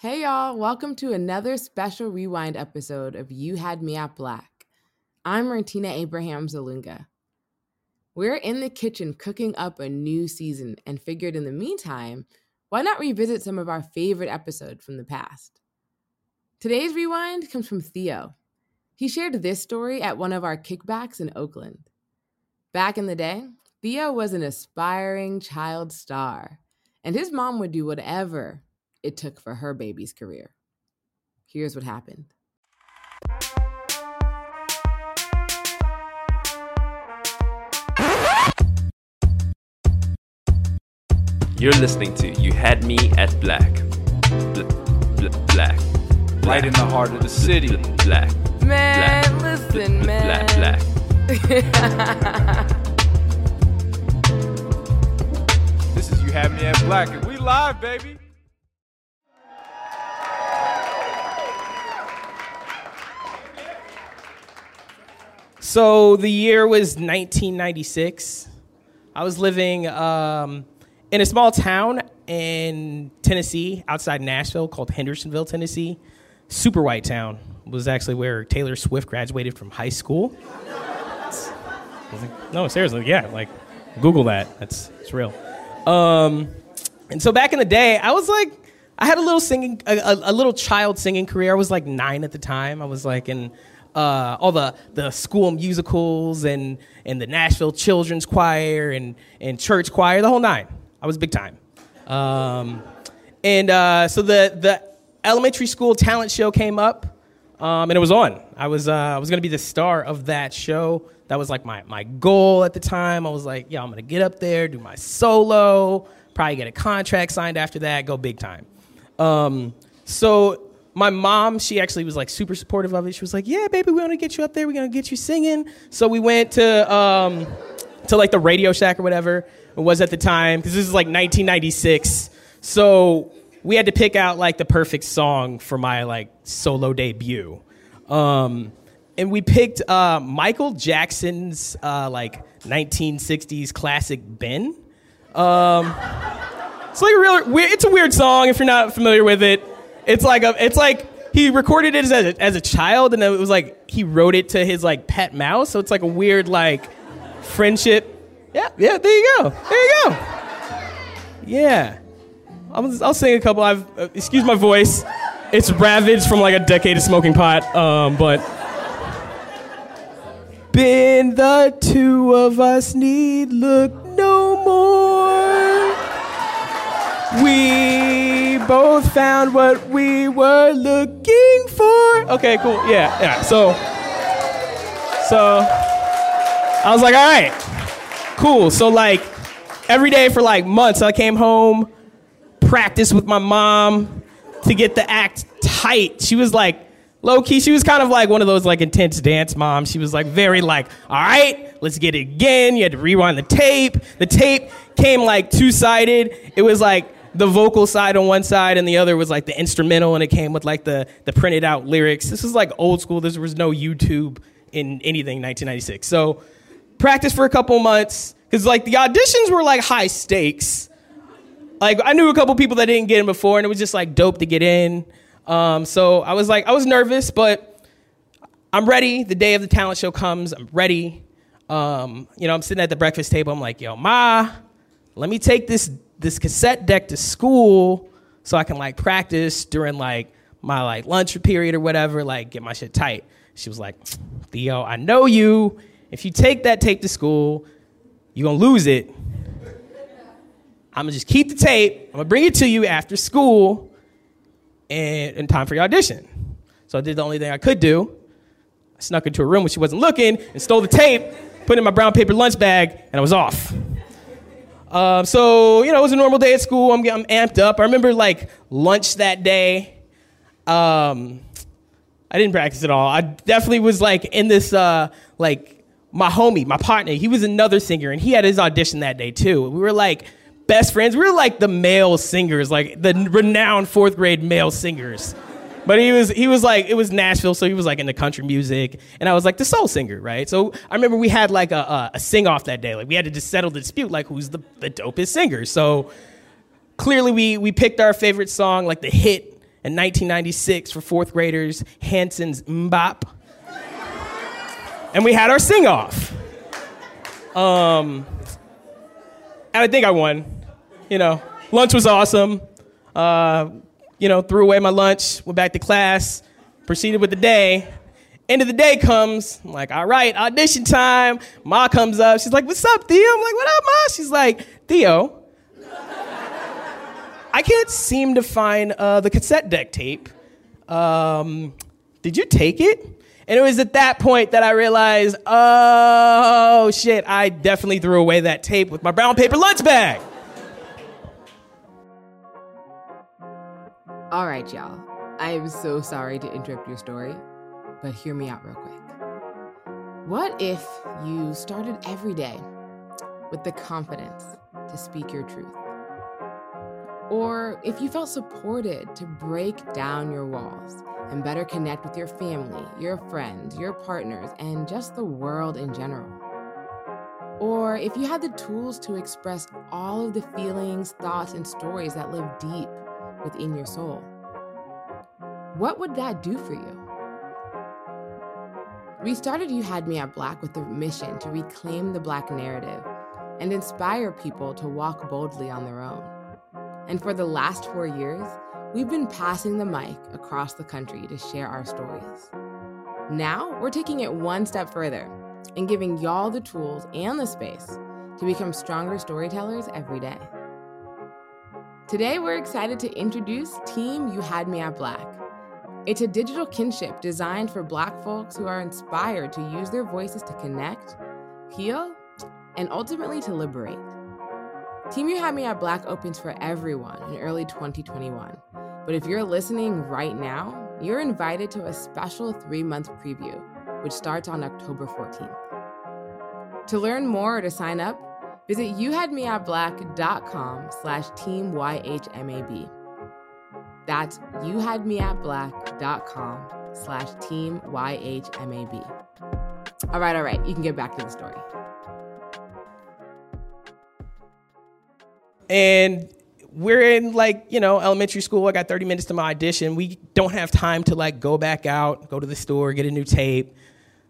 Hey, y'all. Welcome to another special rewind episode of You Had Me at Black. I'm Martina Abrahams Ilunga. We're in the kitchen cooking up a new season and figured in the meantime, why not revisit some of our favorite episodes from the past? Today's rewind comes from Theo. He shared this story at one of our kickbacks in Oakland. Back in the day, Theo was an aspiring child star, and his mom would do whatever it took for her baby's career. Here's what happened. You're listening to You Had Me at Black. Bl- bl- black. Right in the heart of the city. Bl- black. Man, Black. listen, Bl- man. Black. Black. This is You Had Me at Black, and we live, baby. So the year was 1996. I was living um, in a small town in Tennessee, outside Nashville, called Hendersonville, Tennessee. Super white town was actually where Taylor Swift graduated from high school. No, seriously, yeah, like Google that. That's it's real. Um, and so back in the day, I was like, I had a little singing, a, a, a little child singing career. I was like nine at the time. I was like in uh, all the, the school musicals and, and the Nashville Children's Choir and, and church choir, the whole nine. I was big time. Um, and uh, so the, the elementary school talent show came up, um, and it was on. I was, uh, I was going to be the star of that show. That was like my, my goal at the time. I was like, yeah, I'm going to get up there, do my solo, probably get a contract signed after that, go big time. Um, so my mom, she actually was like super supportive of it. She was like, "Yeah, baby, we want to get you up there. We're gonna get you singing." So we went to um, to like the Radio Shack or whatever it was at the time because this is like 1996. So we had to pick out like the perfect song for my like solo debut. Um, and we picked uh, Michael Jackson's uh, like 1960s classic "Ben." Um, it's like a real. It's a weird song if you're not familiar with it. It's like a. It's like he recorded it as a, as a child, and then it was like he wrote it to his like pet mouse. So it's like a weird like friendship. Yeah, yeah. There you go. There you go. Yeah, I'll, I'll sing a couple. I've uh, excuse my voice. It's ravaged from like a decade of smoking pot. Um, but Ben the two of us need look no more. We both found what we were looking for. Okay, cool. Yeah, yeah. So, so I was like, all right, cool. So like every day for like months, I came home, practiced with my mom to get the act tight. She was like low key. She was kind of like one of those like intense dance moms. She was like very like, all right, let's get it again. You had to rewind the tape. The tape came like two sided. It was like the vocal side on one side and the other was like the instrumental and it came with like the the printed out lyrics. This was like old school. There was no YouTube in anything 1996. So practice for a couple months because like the auditions were like high stakes. Like I knew a couple people that didn't get in before and it was just like dope to get in. Um, so I was like I was nervous, but I'm ready. The day of the talent show comes. I'm ready. Um, you know, I'm sitting at the breakfast table. I'm like, yo, ma, let me take this this cassette deck to school so I can like practice during like my like lunch period or whatever, like get my shit tight. She was like, Theo, I know you. If you take that tape to school, you're gonna lose it. I'm gonna just keep the tape. I'm gonna bring it to you after school and in time for your audition. So I did the only thing I could do. I snuck into a room when she wasn't looking and stole the tape, put it in my brown paper lunch bag, and I was off. Um, so you know, it was a normal day at school. I'm, I'm amped up. I remember like lunch that day. Um, I didn't practice at all. I definitely was like in this uh, like my homie, my partner. He was another singer, and he had his audition that day too. We were like best friends. We were like the male singers, like the renowned fourth grade male singers. But he was he was like it was Nashville, so he was like into country music, and I was like the soul singer, right? So I remember we had like a, a, a sing off that day, like we had to just settle the dispute, like who's the, the dopest singer. So clearly we we picked our favorite song, like the hit, in 1996 for fourth graders, Hanson's MMMBop. and we had our sing off. Um, and I think I won. You know, lunch was awesome. Uh, you know, threw away my lunch, went back to class, proceeded with the day. End of the day comes, I'm like, all right, audition time. Ma comes up. She's like, what's up, Theo? I'm like, what up, Ma? She's like, Theo, I can't seem to find uh, the cassette deck tape. Um, did you take it? And it was at that point that I realized, oh shit, I definitely threw away that tape with my brown paper lunch bag. All right, y'all. I am so sorry to interrupt your story, but hear me out real quick. What if you started every day with the confidence to speak your truth? Or if you felt supported to break down your walls and better connect with your family, your friends, your partners, and just the world in general. Or if you had the tools to express all of the feelings, thoughts, and stories that live deep within your soul. What would that do for you? We started You Had Me at Black with the mission to reclaim the Black narrative and inspire people to walk boldly on their own. And for the last four years, we've been passing the mic across the country to share our stories. Now, we're taking it one step further and giving y'all the tools and the space to become stronger storytellers every day. Today, we're excited to introduce Team You Had Me at Black. It's a digital kinship designed for Black folks who are inspired to use their voices to connect, heal, and ultimately to liberate. Team You Had Me at Black opens for everyone in early 2021. But if you're listening right now, you're invited to a special three month preview, which starts on October 14th. To learn more or to sign up, visit youhadmeatblack.com slash team YHMAB. That's youhadmeatblack.com slash team YHMAB. All right, all right, you can get back to the story. and we're in like you know elementary school i got 30 minutes to my audition we don't have time to like go back out go to the store get a new tape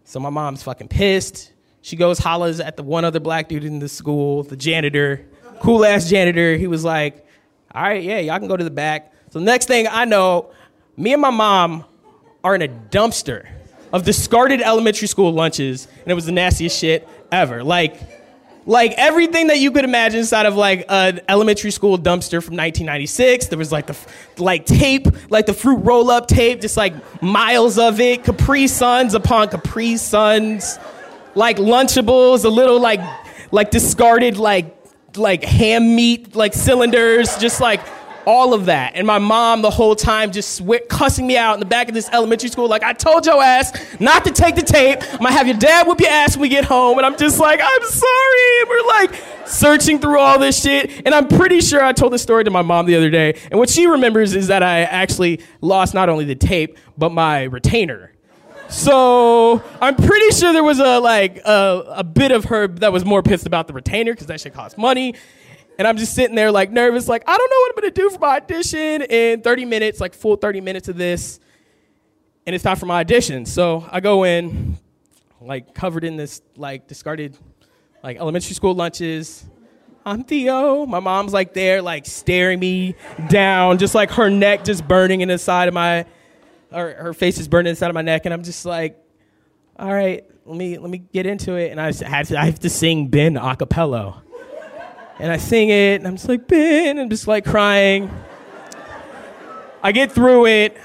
so my mom's fucking pissed she goes hollers at the one other black dude in the school the janitor cool ass janitor he was like all right yeah y'all can go to the back so next thing i know me and my mom are in a dumpster of discarded elementary school lunches and it was the nastiest shit ever like like everything that you could imagine inside of like an elementary school dumpster from 1996. There was like the like tape, like the fruit roll up tape, just like miles of it. Capri Suns upon Capri Suns, like Lunchables, a little like like discarded like like ham meat like cylinders, just like all of that. And my mom the whole time just cussing me out in the back of this elementary school, like, I told your ass not to take the tape. I'm gonna have your dad whip your ass when we get home. And I'm just like, I'm sorry. And we're like searching through all this shit. And I'm pretty sure I told this story to my mom the other day. And what she remembers is that I actually lost not only the tape, but my retainer. So I'm pretty sure there was a like a, a bit of her that was more pissed about the retainer because that shit cost money. And I'm just sitting there like nervous, like, I don't know what I'm gonna do for my audition in 30 minutes, like full 30 minutes of this. And it's time for my audition. So I go in, like covered in this like discarded like elementary school lunches. I'm Theo. My mom's like there, like staring me down, just like her neck just burning in the side of my or her face is burning inside of my neck, and I'm just like, all right, let me let me get into it. And I have to I have to sing Ben a cappella and I sing it, and I'm just like, Ben, I'm just like crying. I get through it,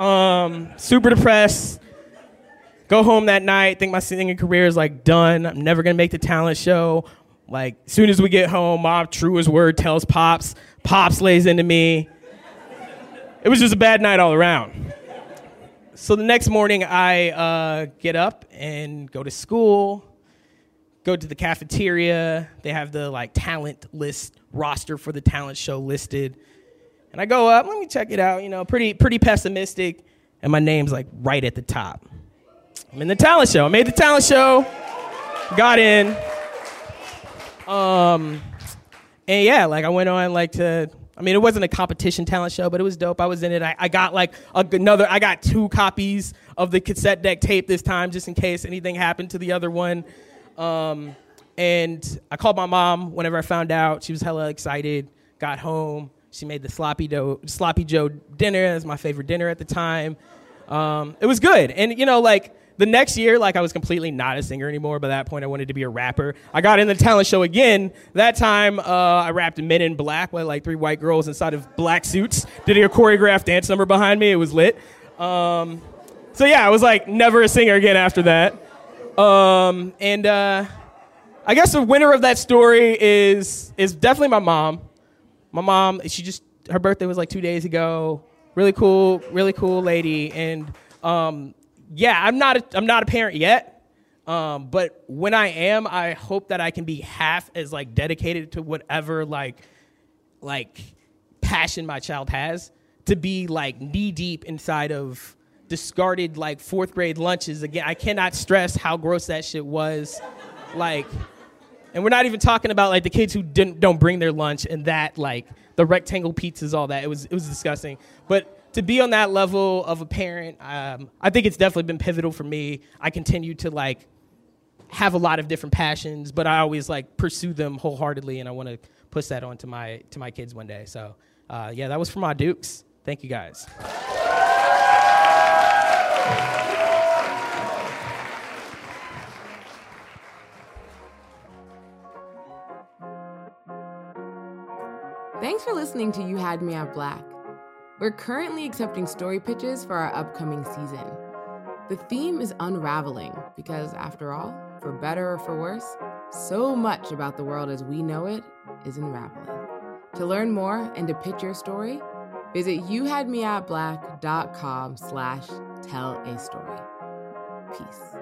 um, super depressed. Go home that night, think my singing career is like done. I'm never gonna make the talent show. Like, soon as we get home, mom, true as word, tells Pops. Pops lays into me. It was just a bad night all around. So the next morning, I uh, get up and go to school go to the cafeteria. They have the like talent list roster for the talent show listed. And I go up, let me check it out, you know, pretty pretty pessimistic, and my name's like right at the top. I'm in the talent show. I made the talent show, got in. Um and yeah, like I went on like to I mean, it wasn't a competition talent show, but it was dope. I was in it. I, I got like a, another. I got two copies of the cassette deck tape this time, just in case anything happened to the other one. Um, and I called my mom whenever I found out. She was hella excited. Got home. She made the sloppy dough, sloppy Joe dinner. That's my favorite dinner at the time. Um, it was good, and you know, like the next year, like I was completely not a singer anymore. By that point, I wanted to be a rapper. I got in the talent show again. That time, uh, I rapped Men in Black with like three white girls inside of black suits, did a choreographed dance number behind me. It was lit. Um, so yeah, I was like never a singer again after that. Um, and uh, I guess the winner of that story is is definitely my mom. My mom, she just her birthday was like two days ago. Really cool, really cool lady, and um, yeah, I'm not a, I'm not a parent yet. Um, but when I am, I hope that I can be half as like dedicated to whatever like like passion my child has to be like knee deep inside of discarded like fourth grade lunches. Again, I cannot stress how gross that shit was. Like, and we're not even talking about like the kids who didn't don't bring their lunch and that like the rectangle pizzas, all that. It was it was disgusting. But to be on that level of a parent, um, I think it's definitely been pivotal for me. I continue to like have a lot of different passions, but I always like pursue them wholeheartedly, and I want to push that on to my to my kids one day. So uh, yeah, that was for my Dukes. Thank you guys. Thanks for listening to You Had Me at Black. We're currently accepting story pitches for our upcoming season. The theme is unraveling because, after all, for better or for worse, so much about the world as we know it is unraveling. To learn more and to pitch your story, visit youhadmeatblack.com slash tell a story. Peace.